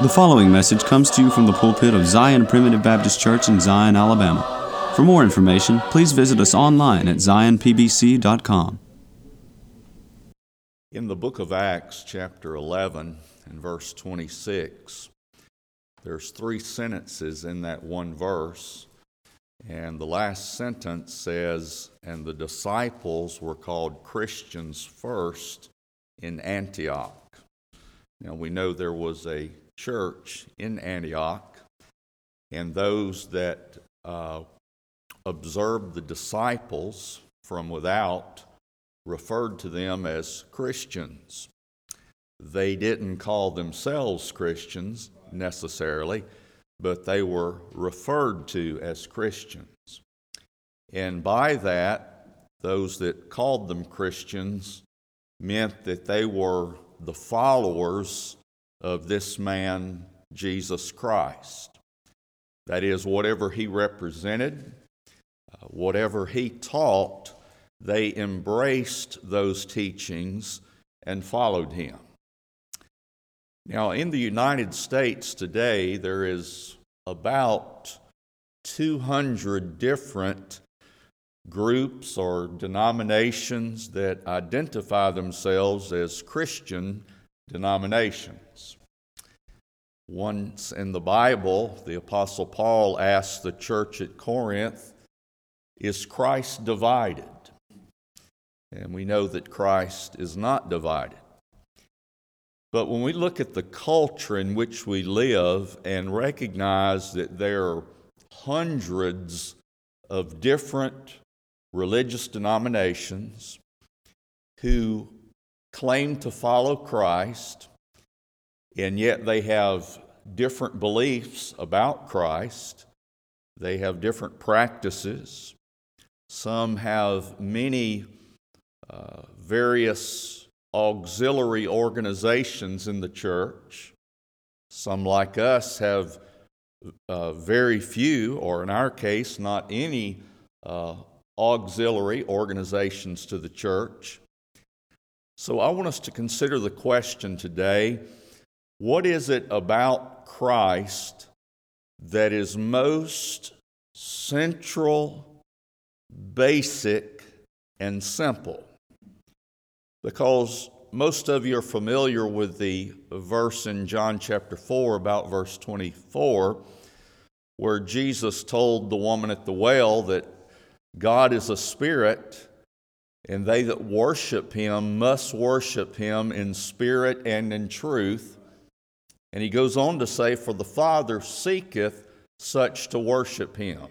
The following message comes to you from the pulpit of Zion Primitive Baptist Church in Zion, Alabama. For more information, please visit us online at zionpbc.com. In the book of Acts, chapter 11 and verse 26, there's three sentences in that one verse. And the last sentence says, And the disciples were called Christians first in Antioch. Now we know there was a church in Antioch, and those that uh, observed the disciples from without referred to them as Christians. They didn't call themselves Christians necessarily, but they were referred to as Christians. And by that, those that called them Christians meant that they were the followers of this man, Jesus Christ. That is, whatever he represented, uh, whatever he taught, they embraced those teachings and followed him. Now, in the United States today, there is about 200 different groups or denominations that identify themselves as Christian denominations. Once in the Bible, the Apostle Paul asked the church at Corinth, Is Christ divided? And we know that Christ is not divided. But when we look at the culture in which we live and recognize that there are hundreds of different religious denominations who claim to follow Christ, and yet they have different beliefs about Christ. They have different practices. Some have many uh, various auxiliary organizations in the church. Some, like us, have uh, very few, or in our case, not any uh, auxiliary organizations to the church. So I want us to consider the question today what is it about Christ that is most central, basic, and simple? Because most of you are familiar with the verse in John chapter 4, about verse 24, where Jesus told the woman at the well that God is a spirit and they that worship him must worship him in spirit and in truth. And he goes on to say, For the Father seeketh such to worship him.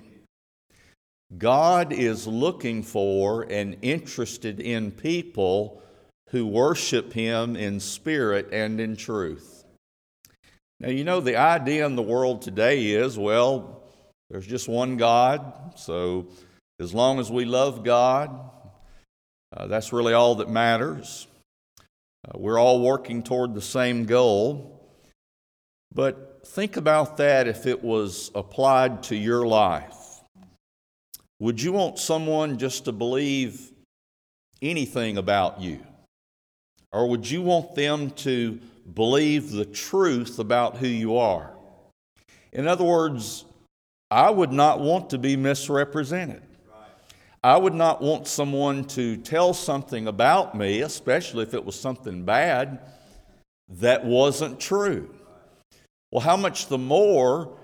God is looking for and interested in people who worship him in spirit and in truth. Now, you know, the idea in the world today is well, there's just one God, so as long as we love God, uh, that's really all that matters. Uh, we're all working toward the same goal. But think about that if it was applied to your life. Would you want someone just to believe anything about you? Or would you want them to believe the truth about who you are? In other words, I would not want to be misrepresented. I would not want someone to tell something about me, especially if it was something bad, that wasn't true. Well, how much the more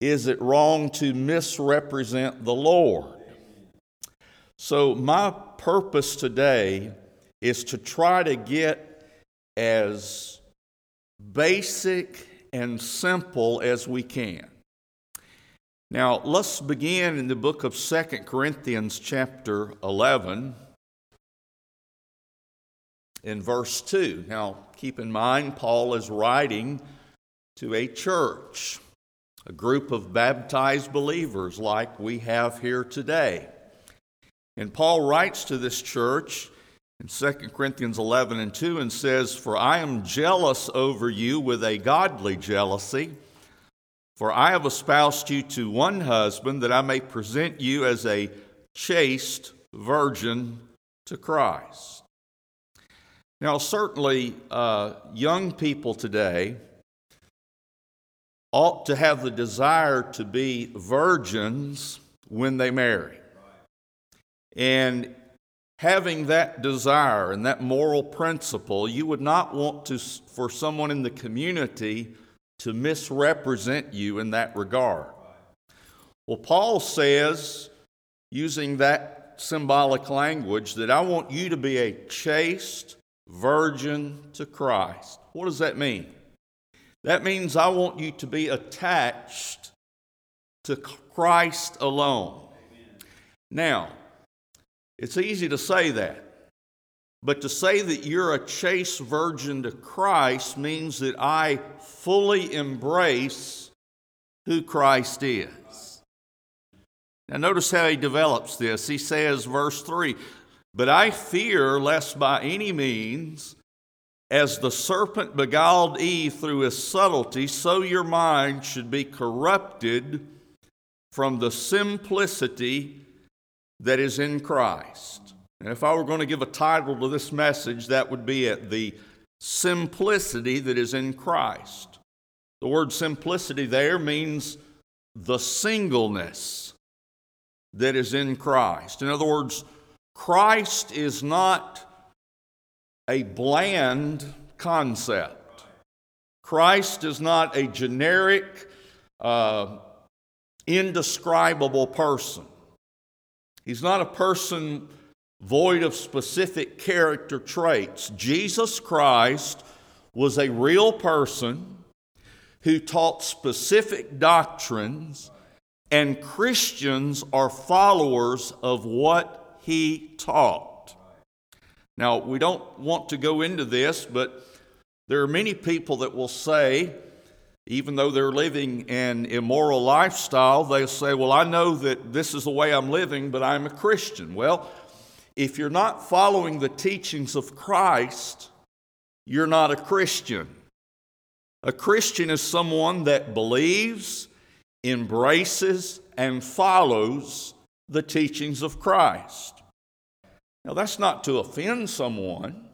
is it wrong to misrepresent the Lord? So, my purpose today is to try to get as basic and simple as we can. Now, let's begin in the book of Second Corinthians, chapter 11, in verse 2. Now, keep in mind, Paul is writing to a church, a group of baptized believers like we have here today. And Paul writes to this church in 2 Corinthians 11 and 2 and says, For I am jealous over you with a godly jealousy for I have espoused you to one husband, that I may present you as a chaste virgin to Christ. Now, certainly, uh, young people today ought to have the desire to be virgins when they marry. And having that desire and that moral principle, you would not want to, for someone in the community to misrepresent you in that regard. Well, Paul says, using that symbolic language, that I want you to be a chaste virgin to Christ. What does that mean? That means I want you to be attached to Christ alone. Now, it's easy to say that. But to say that you're a chaste virgin to Christ means that I fully embrace who Christ is. Now, notice how he develops this. He says, verse 3 But I fear lest by any means, as the serpent beguiled Eve through his subtlety, so your mind should be corrupted from the simplicity that is in Christ. And if I were going to give a title to this message, that would be it the simplicity that is in Christ. The word simplicity there means the singleness that is in Christ. In other words, Christ is not a bland concept. Christ is not a generic, uh, indescribable person. He's not a person void of specific character traits. Jesus Christ was a real person who taught specific doctrines, and Christians are followers of what he taught. Now, we don't want to go into this, but there are many people that will say, even though they're living an immoral lifestyle, they say, Well, I know that this is the way I'm living, but I'm a Christian. Well, if you're not following the teachings of Christ, you're not a Christian. A Christian is someone that believes, embraces, and follows the teachings of Christ. Now, that's not to offend someone.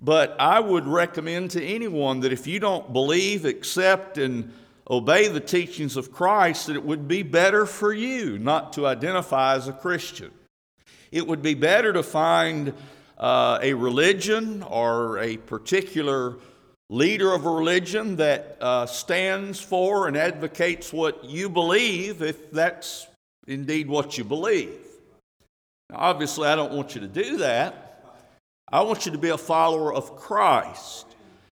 But I would recommend to anyone that if you don't believe, accept, and obey the teachings of Christ, that it would be better for you not to identify as a Christian. It would be better to find uh, a religion or a particular leader of a religion that uh, stands for and advocates what you believe, if that's indeed what you believe. Obviously, I don't want you to do that. I want you to be a follower of Christ.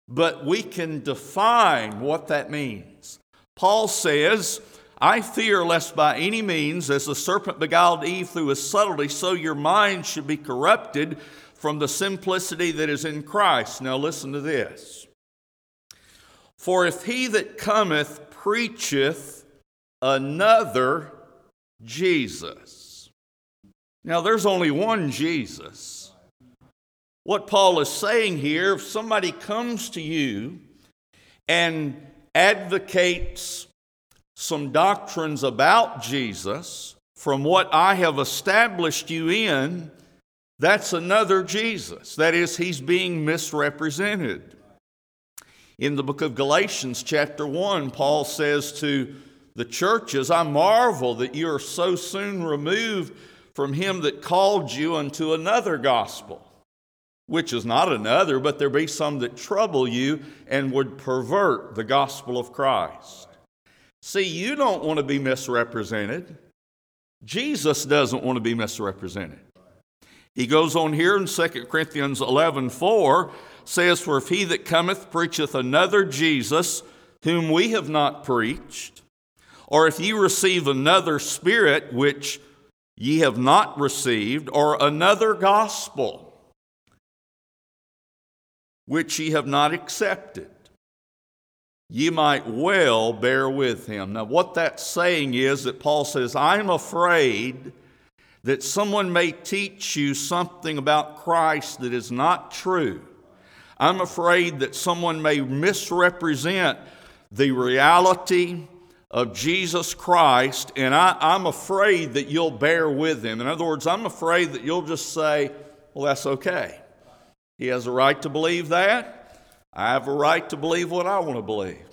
But we can define what that means. Paul says, I fear lest by any means, as the serpent beguiled Eve through his subtlety, so your mind should be corrupted from the simplicity that is in Christ. Now listen to this. For if he that cometh preacheth another Jesus. Now there's only one Jesus. What Paul is saying here if somebody comes to you and advocates some doctrines about Jesus from what I have established you in, that's another Jesus. That is, he's being misrepresented. In the book of Galatians, chapter 1, Paul says to the churches, I marvel that you are so soon removed from him that called you unto another gospel which is not another, but there be some that trouble you and would pervert the gospel of Christ. See, you don't want to be misrepresented. Jesus doesn't want to be misrepresented. He goes on here in 2 Corinthians 11 4 says, For if he that cometh preacheth another Jesus, whom we have not preached, or if ye receive another spirit which ye have not received, or another gospel, which ye have not accepted, ye might well bear with him. Now, what that's saying is that Paul says, I'm afraid that someone may teach you something about Christ that is not true. I'm afraid that someone may misrepresent the reality of Jesus Christ, and I, am afraid that you'll bear with him. In other words, I'm afraid that you'll just say, Well, that's okay. He has a right to believe that. I have a right to believe what I want to believe.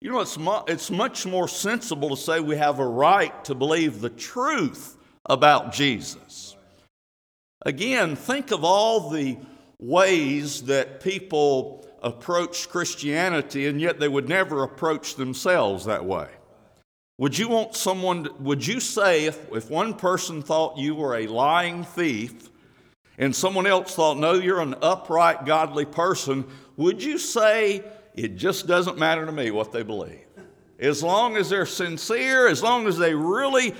You know, it's, mu- it's much more sensible to say we have a right to believe the truth about Jesus. Again, think of all the ways that people approach Christianity, and yet they would never approach themselves that way. Would you want someone, would you say if, if one person thought you were a lying thief and someone else thought, no, you're an upright, godly person, would you say, it just doesn't matter to me what they believe? As long as they're sincere, as long as they really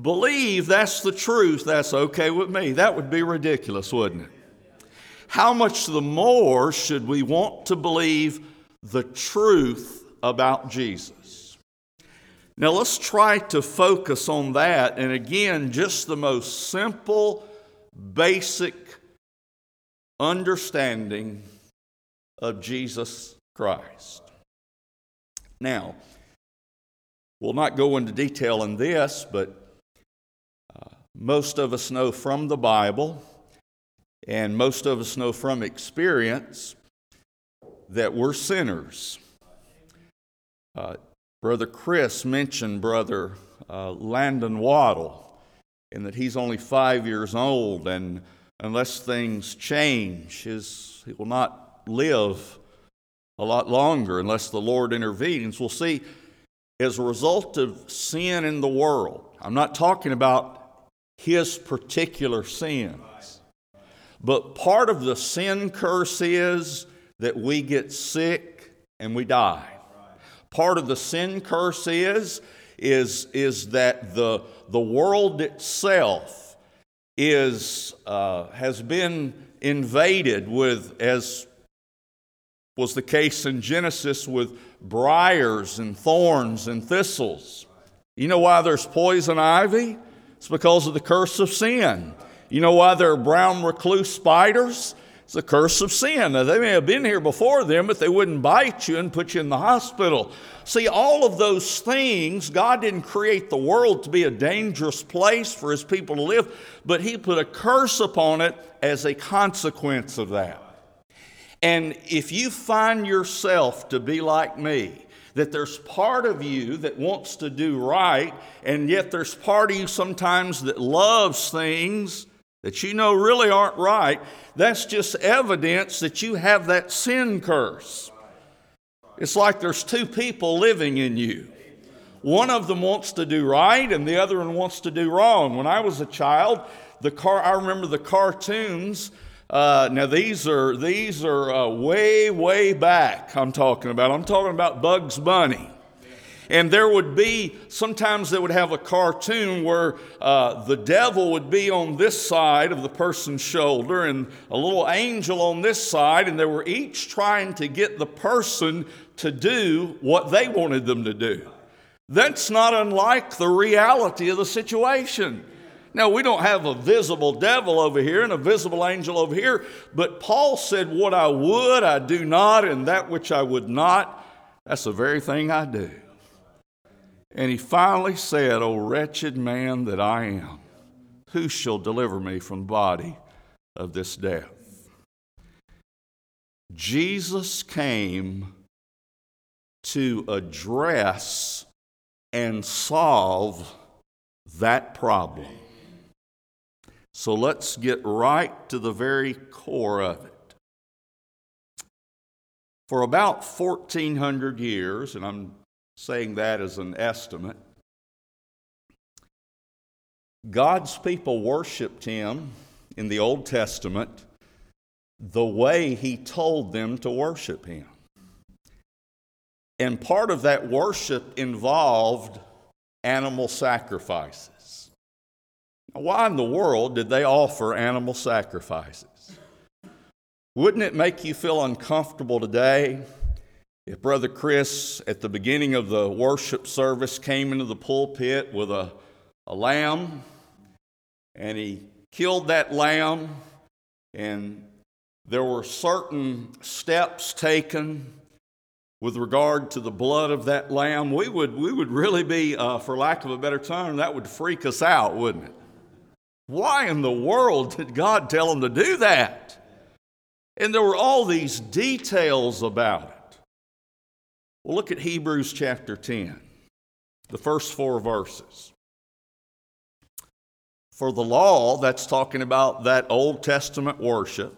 believe that's the truth, that's okay with me. That would be ridiculous, wouldn't it? How much the more should we want to believe the truth about Jesus? Now let's try to focus on that. And again, just the most simple, basic understanding of Jesus Christ. Now, we'll not go into detail in this, but uh, most of us know from the Bible, and most of us know from experience, that we're sinners. Uh, Brother Chris mentioned Brother uh, Landon Waddle, and that he's only five years old, and unless things change, his, he will not live a lot longer unless the Lord intervenes. We'll see, as a result of sin in the world, I'm not talking about his particular sins, but part of the sin curse is that we get sick and we die. Part of the sin curse is, is, is that the, the world itself is, uh, has been invaded with, as was the case in Genesis, with briars and thorns and thistles. You know why there's poison ivy? It's because of the curse of sin. You know why there are brown recluse spiders? It's the curse of sin. Now, they may have been here before them, but they wouldn't bite you and put you in the hospital. See, all of those things, God didn't create the world to be a dangerous place for His people to live, but He put a curse upon it as a consequence of that. And if you find yourself to be like me, that there's part of you that wants to do right, and yet there's part of you sometimes that loves things that you know really aren't right, that's just evidence that you have that sin curse. It's like there's two people living in you. One of them wants to do right, and the other one wants to do wrong. When I was a child, the car I remember the cartoons. Uh, now these are these are uh, way way back. I'm talking about. I'm talking about Bugs Bunny. And there would be, sometimes they would have a cartoon where uh, the devil would be on this side of the person's shoulder and a little angel on this side, and they were each trying to get the person to do what they wanted them to do. That's not unlike the reality of the situation. Now, we don't have a visible devil over here and a visible angel over here, but Paul said, What I would, I do not, and that which I would not, that's the very thing I do. And he finally said, O wretched man that I am, who shall deliver me from the body of this death? Jesus came to address and solve that problem. So let's get right to the very core of it. For about 1400 years, and I'm saying that as an estimate. God's people worshiped him in the Old Testament the way he told them to worship him. And part of that worship involved animal sacrifices. Now, why in the world did they offer animal sacrifices? Wouldn't it make you feel uncomfortable today if Brother Chris, at the beginning of the worship service, came into the pulpit with a, a lamb and he killed that lamb, and there were certain steps taken with regard to the blood of that lamb, we would, we would really be, uh, for lack of a better term, that would freak us out, wouldn't it? Why in the world did God tell him to do that? And there were all these details about it. Well, look at Hebrews chapter 10, the first four verses. For the law, that's talking about that Old Testament worship,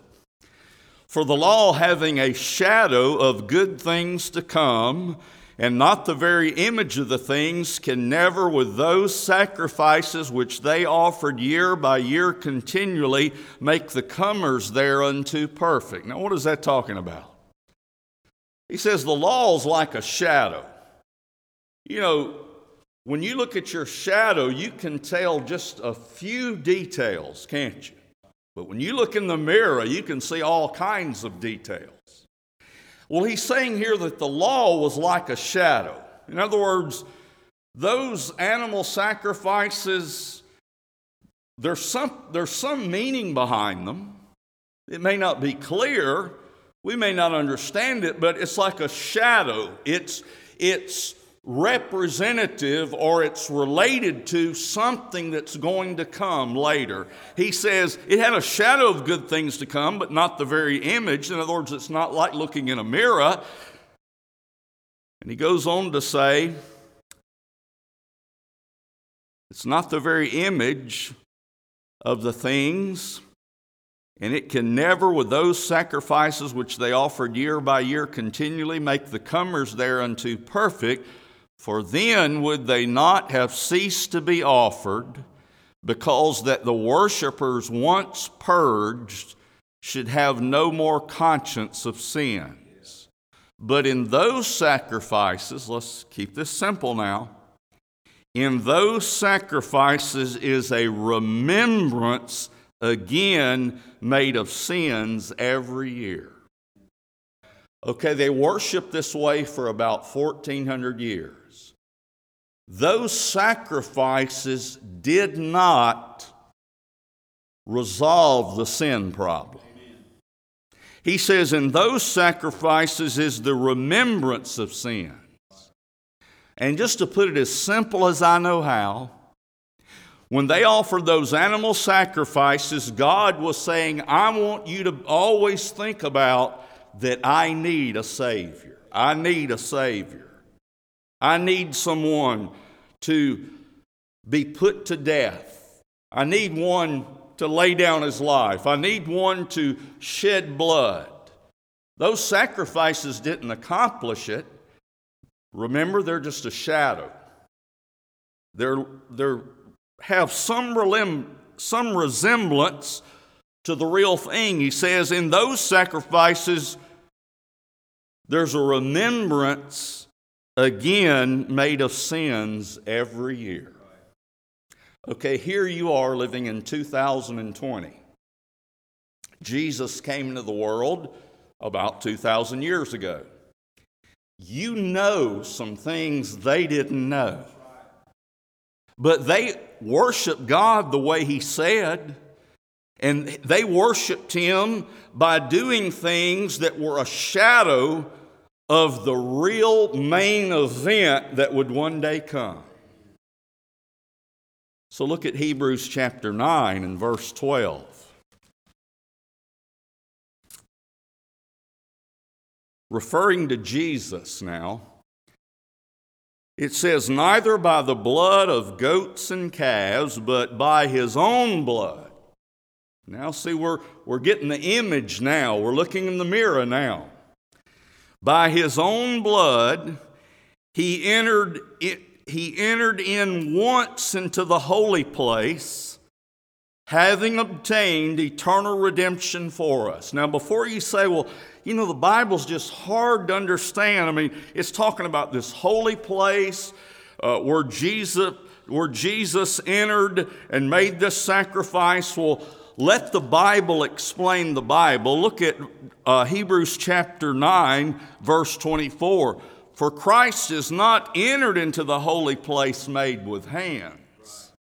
for the law having a shadow of good things to come, and not the very image of the things, can never, with those sacrifices which they offered year by year continually, make the comers thereunto perfect. Now, what is that talking about? He says the law is like a shadow. You know, when you look at your shadow, you can tell just a few details, can't you? But when you look in the mirror, you can see all kinds of details. Well, he's saying here that the law was like a shadow. In other words, those animal sacrifices, there's some, there's some meaning behind them. It may not be clear, we may not understand it, but it's like a shadow. It's, it's representative or it's related to something that's going to come later. He says it had a shadow of good things to come, but not the very image. In other words, it's not like looking in a mirror. And he goes on to say, it's not the very image of the things and it can never, with those sacrifices which they offered year by year continually, make the comers thereunto perfect. For then would they not have ceased to be offered, because that the worshippers once purged should have no more conscience of sins. But in those sacrifices, let's keep this simple now. In those sacrifices is a remembrance again made of sins every year. Okay, they worshiped this way for about 1400 years those sacrifices did not resolve the sin problem. He says, in those sacrifices is the remembrance of sins. And just to put it as simple as I know how, when they offered those animal sacrifices, God was saying, I want you to always think about that I need a Savior. I need a Savior. I need someone to be put to death. I need one to lay down his life. I need one to shed blood. Those sacrifices didn't accomplish it. Remember, they're just a shadow. They're, they're have some, some resemblance to the real thing. He says, in those sacrifices, there's a remembrance again made of sins every year. Okay, here you are living in 2020. Jesus came into the world about 2,000 years ago. You know some things they didn't know. But they worshiped God the way He said, and they worshiped Him by doing things that were a shadow of the real main event that would one day come. So look at Hebrews chapter 9 and verse 12. Referring to Jesus now, it says, Neither by the blood of goats and calves, but by his own blood. Now, see, we're, we're getting the image now. We're looking in the mirror now. By his own blood, he entered, he entered in once into the holy place, having obtained eternal redemption for us. Now, before you say, well, you know, the Bible's just hard to understand. I mean, it's talking about this holy place uh, where Jesus where Jesus entered and made this sacrifice. Well, let the Bible explain the Bible. Look at uh, Hebrews chapter 9, verse 24. For Christ is not entered into the holy place made with hands.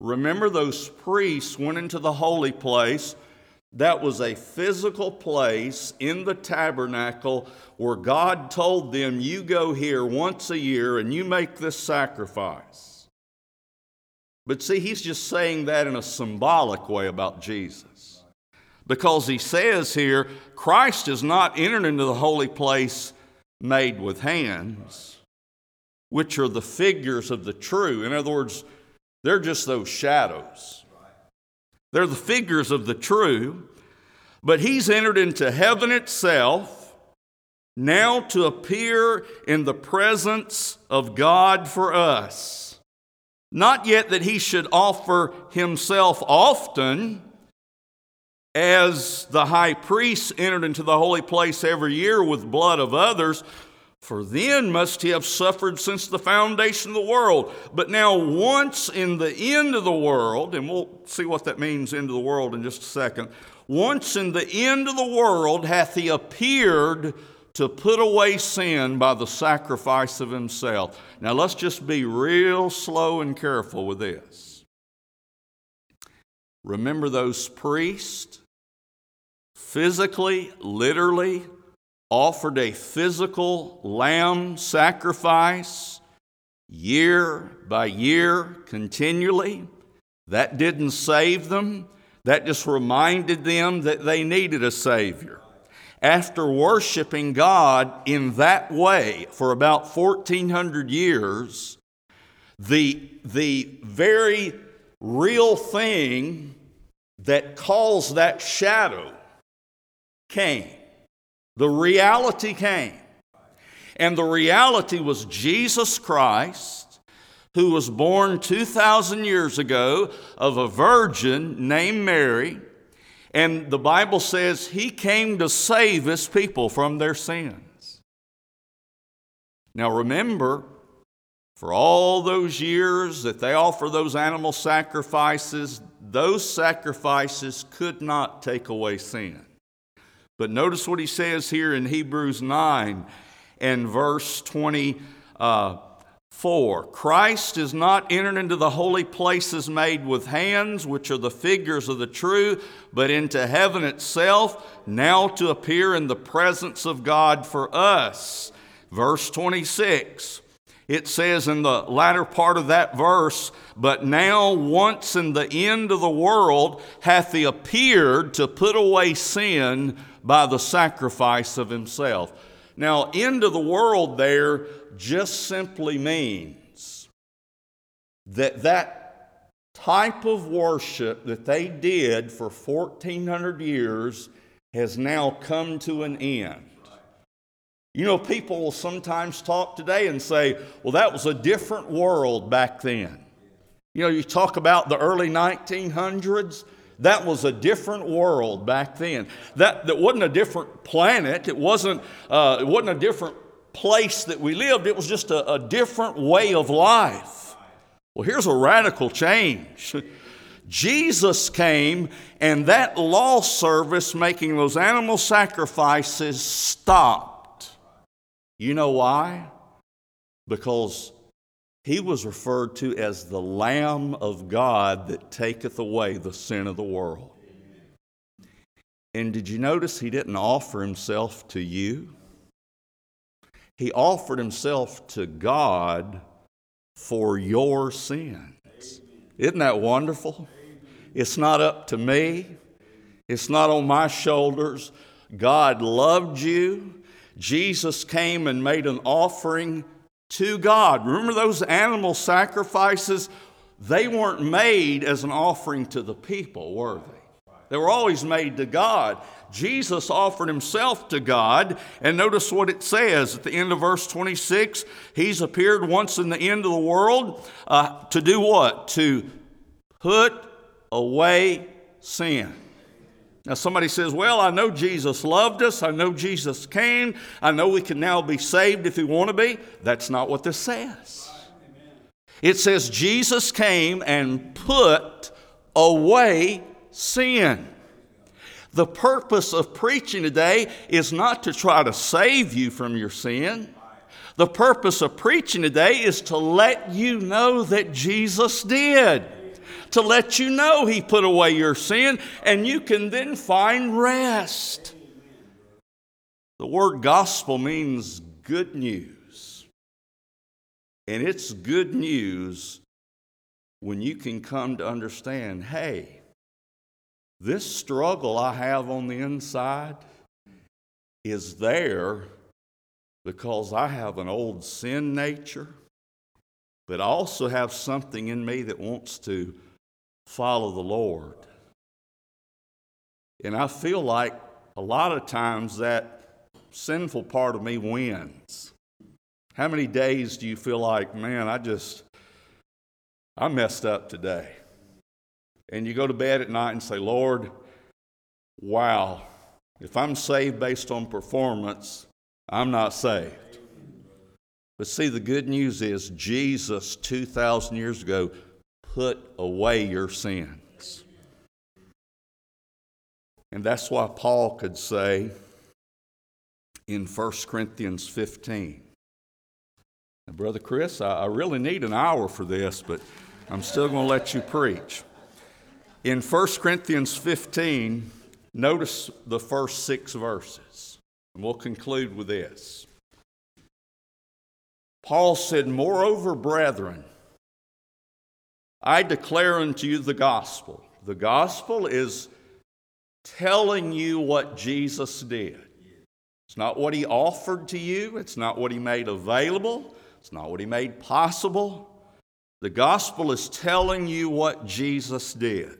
Remember, those priests went into the holy place. That was a physical place in the tabernacle where God told them, You go here once a year and you make this sacrifice. But see, he's just saying that in a symbolic way about Jesus. Because he says here, Christ has not entered into the holy place made with hands, which are the figures of the true. In other words, they're just those shadows. They're the figures of the true, but he's entered into heaven itself now to appear in the presence of God for us. Not yet that he should offer himself often, as the high priest entered into the holy place every year with blood of others, for then must he have suffered since the foundation of the world. But now, once in the end of the world, and we'll see what that means, end of the world, in just a second. Once in the end of the world hath he appeared to put away sin by the sacrifice of himself. Now, let's just be real slow and careful with this. Remember those priests physically, literally offered a physical lamb sacrifice year by year continually. That didn't save them, that just reminded them that they needed a Savior. After worshiping God in that way for about 1400 years, the, the very real thing that calls that shadow came. The reality came. And the reality was Jesus Christ, who was born 2,000 years ago of a virgin named Mary. And the Bible says he came to save his people from their sins. Now remember, for all those years that they offer those animal sacrifices, those sacrifices could not take away sin. But notice what he says here in Hebrews 9 and verse 24. Christ is not entered into the holy places made with hands, which are the figures of the true, but into heaven itself, now to appear in the presence of God for us. Verse 26. It says in the latter part of that verse, But now, once in the end of the world, hath he appeared to put away sin by the sacrifice of himself. Now, end of the world there just simply means that that type of worship that they did for 1400 years has now come to an end. You know, people will sometimes talk today and say, well, that was a different world back then. You know, you talk about the early 1900s, that was a different world back then. That, that wasn't a different planet. It wasn't, uh, it wasn't a different place that we lived. It was just a, a different way of life. Well, here's a radical change. Jesus came, and that law service making those animal sacrifices stopped. You know why? Because he was referred to as the Lamb of God that taketh away the sin of the world. And did you notice he didn't offer himself to you? He offered himself to God for your sins. Isn't that wonderful? It's not up to me, it's not on my shoulders. God loved you. Jesus came and made an offering to God. Remember those animal sacrifices? They weren't made as an offering to the people, were they? They were always made to God. Jesus offered himself to God, and notice what it says at the end of verse 26 He's appeared once in the end of the world uh, to do what? To put away sin. Now, somebody says, Well, I know Jesus loved us. I know Jesus came. I know we can now be saved if we want to be. That's not what this says. It says Jesus came and put away sin. The purpose of preaching today is not to try to save you from your sin. The purpose of preaching today is to let you know that Jesus did to let you know He put away your sin, and you can then find rest. The word gospel means good news. And it's good news when you can come to understand hey, this struggle I have on the inside is there because I have an old sin nature, but I also have something in me that wants to follow the Lord. And I feel like a lot of times that sinful part of me wins. How many days do you feel like, man, I just, I messed up today? And you go to bed at night and say, Lord, wow, if I'm saved based on performance, I'm not saved. But see, the good news is Jesus, 2,000 years ago, put away your sins. And that's why Paul could say in 1 Corinthians 15, now, Brother Chris, I, I really need an hour for this, but I'm still going to let you preach. In 1 Corinthians 15, notice the first six verses, and we'll conclude with this. Paul said, Moreover, brethren, I declare unto you the gospel. The gospel is telling you what Jesus did. It's not what he offered to you, it's not what he made available, it's not what he made possible. The gospel is telling you what Jesus did.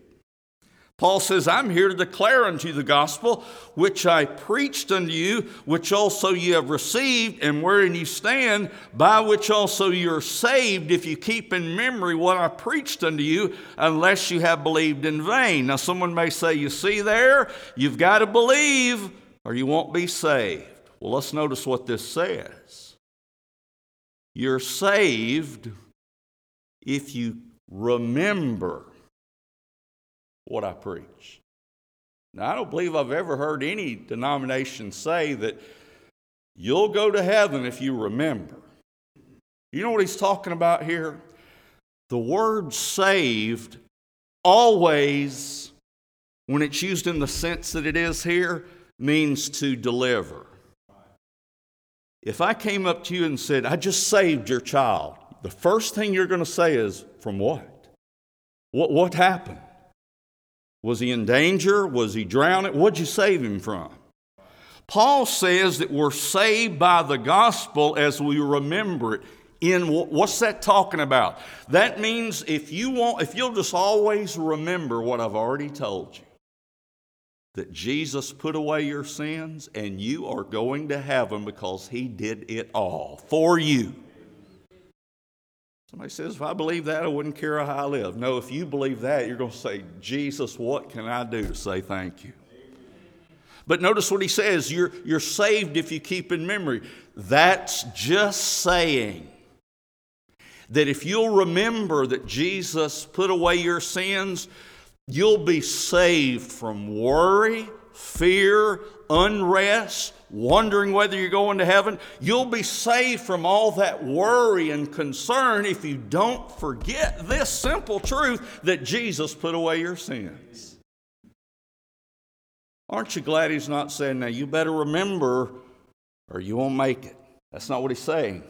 Paul says, I'm here to declare unto you the gospel which I preached unto you, which also you have received, and wherein you stand, by which also you are saved, if you keep in memory what I preached unto you, unless you have believed in vain. Now, someone may say, You see there, you've got to believe, or you won't be saved. Well, let's notice what this says. You're saved if you remember what I preach. Now, I don't believe I've ever heard any denomination say that you'll go to heaven if you remember. You know what he's talking about here? The word saved always, when it's used in the sense that it is here, means to deliver. If I came up to you and said, I just saved your child, the first thing you're going to say is, From what? What, what happened? Was he in danger? Was he drowning? What'd you save him from? Paul says that we're saved by the gospel as we remember it. In what's that talking about? That means if you want, if you'll just always remember what I've already told you, that Jesus put away your sins and you are going to heaven because he did it all for you. Somebody says, if I believe that, I wouldn't care how I live. No, if you believe that, you're going to say, Jesus, what can I do to say thank you? But notice what he says you're, you're saved if you keep in memory. That's just saying that if you'll remember that Jesus put away your sins, you'll be saved from worry, fear, unrest, wondering whether you're going to heaven. You'll be saved from all that worry and concern if you don't forget this simple truth that Jesus put away your sins. Aren't you glad he's not saying, now you better remember or you won't make it? That's not what he's saying.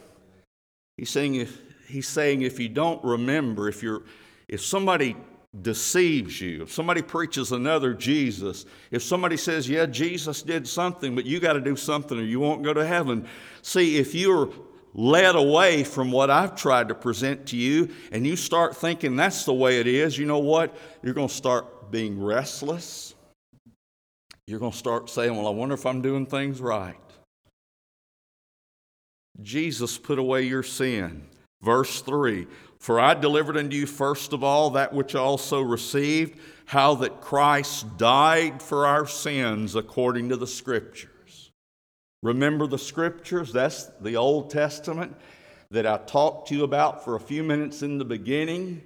He's saying if, he's saying if you don't remember, if you're if somebody deceives you, if somebody preaches another Jesus, if somebody says, Yeah, Jesus did something, but you got to do something or you won't go to heaven. See, if you're led away from what I've tried to present to you and you start thinking that's the way it is, you know what? You're going to start being restless. You're going to start saying, Well, I wonder if I'm doing things right. Jesus put away your sin. Verse 3 for I delivered unto you first of all that which I also received, how that Christ died for our sins according to the Scriptures. Remember the Scriptures? That's the Old Testament that I talked to you about for a few minutes in the beginning.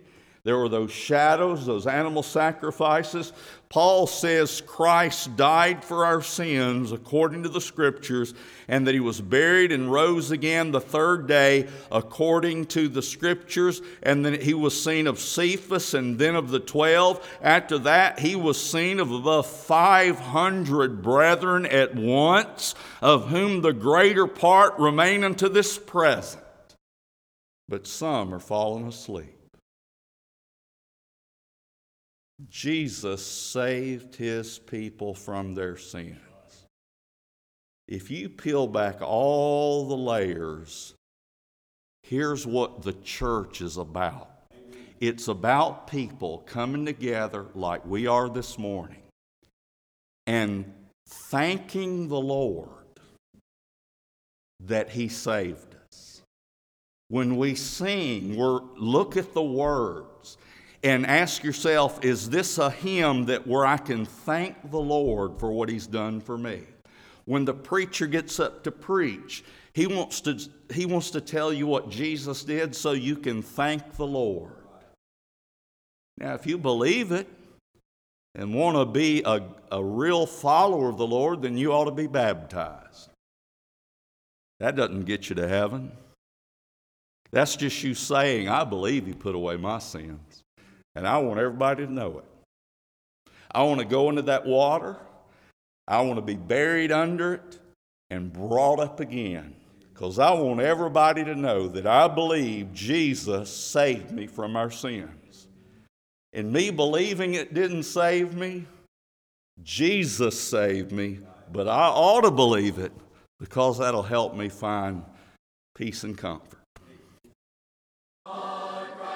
There were those shadows, those animal sacrifices. Paul says Christ died for our sins according to the scriptures, and that he was buried and rose again the third day according to the scriptures. And then he was seen of Cephas and then of the twelve. After that, he was seen of above 500 brethren at once, of whom the greater part remain unto this present. But some are fallen asleep. Jesus saved his people from their sins. if you peel back all the layers, here's what the church is about it's about people coming together like we are this morning and thanking the Lord that He saved us. When we sing, we're, look at the words and ask yourself, is this a hymn that where I can thank the Lord for what He's done for me? When the preacher gets up to preach, he wants to, he wants to tell you what Jesus did so you can thank the Lord. Now, if you believe it and want to be a, a real follower of the Lord, then you ought to be baptized. That doesn't get you to heaven. That's just you saying, I believe He put away my sins. And I want everybody to know it. I want to go into that water. I want to be buried under it and brought up again. Because I want everybody to know that I believe Jesus saved me from our sins. And me believing it didn't save me, Jesus saved me, but I ought to believe it because that'll help me find peace and comfort.